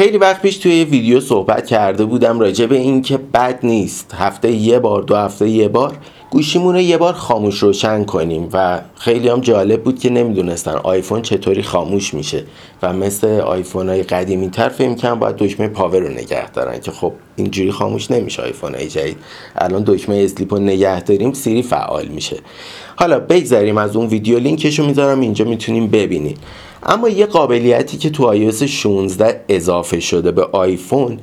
خیلی وقت پیش توی یه ویدیو صحبت کرده بودم راجع به این که بد نیست. هفته یه بار دو هفته یه بار گوشیمون رو یه بار خاموش روشن کنیم و خیلی هم جالب بود که نمی‌دونستن آیفون چطوری خاموش میشه و مثل آیفون های قدیمی تر فکر کنم باید دکمه power رو نگه دارن که خب اینجوری خاموش نمیشه آیفون های جدید. الان دکمه sleep رو نگه داریم سیری فعال میشه. حالا بگذاریم از اون ویدیو لینکش رو می‌ذارم اینجا می‌تونیم ببینید. اما یه قابلیتی که تو iOS 16 اضافه شده به آیفون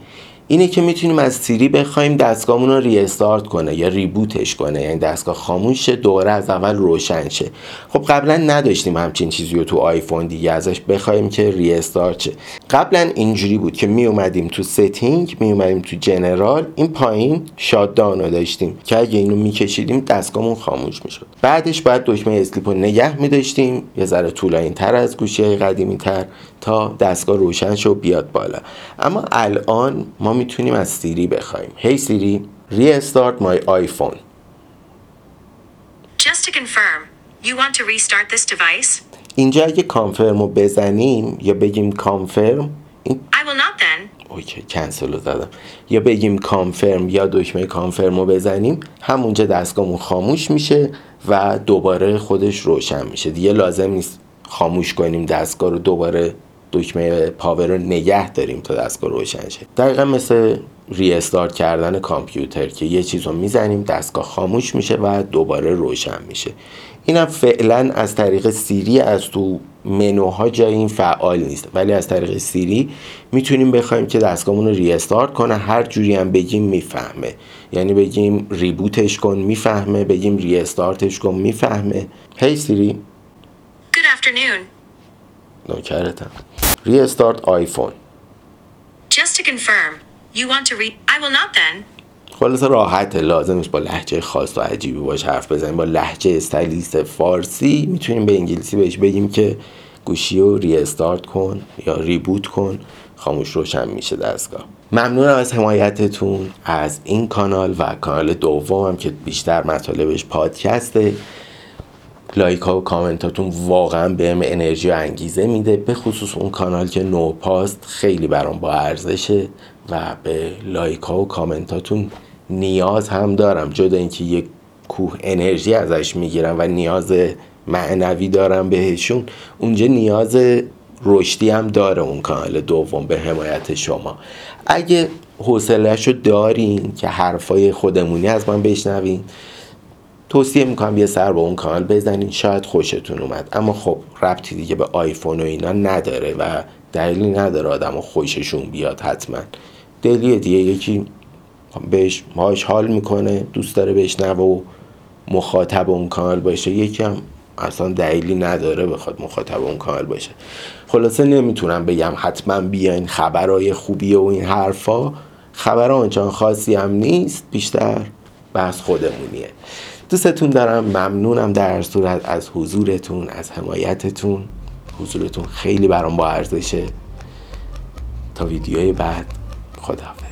اینه که می‌تونیم از سیری بخوایم دستگاهمون رو restart کنه یا reboot ش کنه. یعنی دستگاه خاموش شه دوباره از اول روشن شه. خب قبلا نداشتیم همچین چیزی رو تو آیفون دیگه ازش بخوایم که restart شه. قبلا اینجوری بود که می اومدیم تو setting می اومدیم تو general این پایین shut down رو داشتیم که اگه اینو میکشیدیم دستگاهمون خاموش می‌شد. بعدش باید دکمه sleep رو نگه میداشتیم یه ذره طولانی تر از گوشی قدیمی تر تا دستگاه روشن شد بیاد بالا. اما الان ما می‌تونیم از سیری بخوایم. هی سیری ریستارت مای آیفون Just to confirm, you want to restart this device? اینجا اگه کانفرم رو بزنیم یا بگیم کانفرم این I will not then. اوکی کنسل رو زدم یا بگیم کانفرم یا دکمه کانفرم رو بزنیم همونجا دستگاهمون خاموش میشه و دوباره خودش روشن میشه دیگه لازم نیست خاموش کنیم دستگاه رو دوباره دکمه پاور رو نگه داریم تا دستگاه روشن شه. دقیقا مثل ریستارت کردن کامپیوتر که یه چیز رو می‌زنیم دستگاه خاموش میشه و دوباره روشن میشه. اینم فعلا از طریق سیری از تو منوها جای این فعال نیست. ولی از طریق سیری می‌تونیم بخوایم که دستگاهمون رو ریستارت کنه. هر جوری هم بگیم می‌فهمه. یعنی بگیم ریبوتش کن می‌فهمه. بگیم ریستارتش کن می‌فهمه. هی سیری. Good afternoon. نوکرتم. ریستارت آیفون. Just to confirm, you want to re- I will not then. خلاصه راحته لازمش با لحجه خاص و عجیبی باش حرف بزنیم. با لحجه استلیس فارسی می‌تونیم به انگلیسی بهش بگیم که گوشی رو ریستارت کن یا ریبوت کن. خاموش روشن میشه دستگاه. ممنونم از حمایتتون از این کانال و کانال دومم که بیشتر مطالبش پادکسته. لایک ها و کامنتاتون واقعا بهم انرژی و انگیزه میده. به خصوص اون کانال که نو پاست خیلی برام با ارزشه و به لایک ها و کامنتاتون نیاز هم دارم. جدا اینکه یک کوه انرژی ازش می‌گیرم و نیاز معنوی دارم بهشون اونجا نیاز رشدی هم داره اون کانال دوم به حمایت شما. اگه حوصلهشو دارین که حرفای خودمونی از من بشنوین توصیه می‌کنم یه سر به اون کانال بزنین شاید خوشتون اومد. اما خب ربطی دیگه به آیفون و اینا نداره و دلیلی نداره آدم خوششون بیاد حتما. دلیه دیگه یکی بهش ماش حال می‌کنه دوست داره بشنوه و مخاطب اون کانال باشه. یکی هم اصلا دلیلی نداره بخواد مخاطب اون کانال باشه. خلاصه نمی‌تونم بگم حتما بیاین خبرهای خوبیه و این حرفا. خبر آنچان خاصی هم نیست بیشتر بحث خودمونیه. دوستتون دارم ممنونم در صورت از حضورتون از حمایتتون. حضورتون خیلی برام با ارزشه. تا ویدیوی بعد خداحافظ.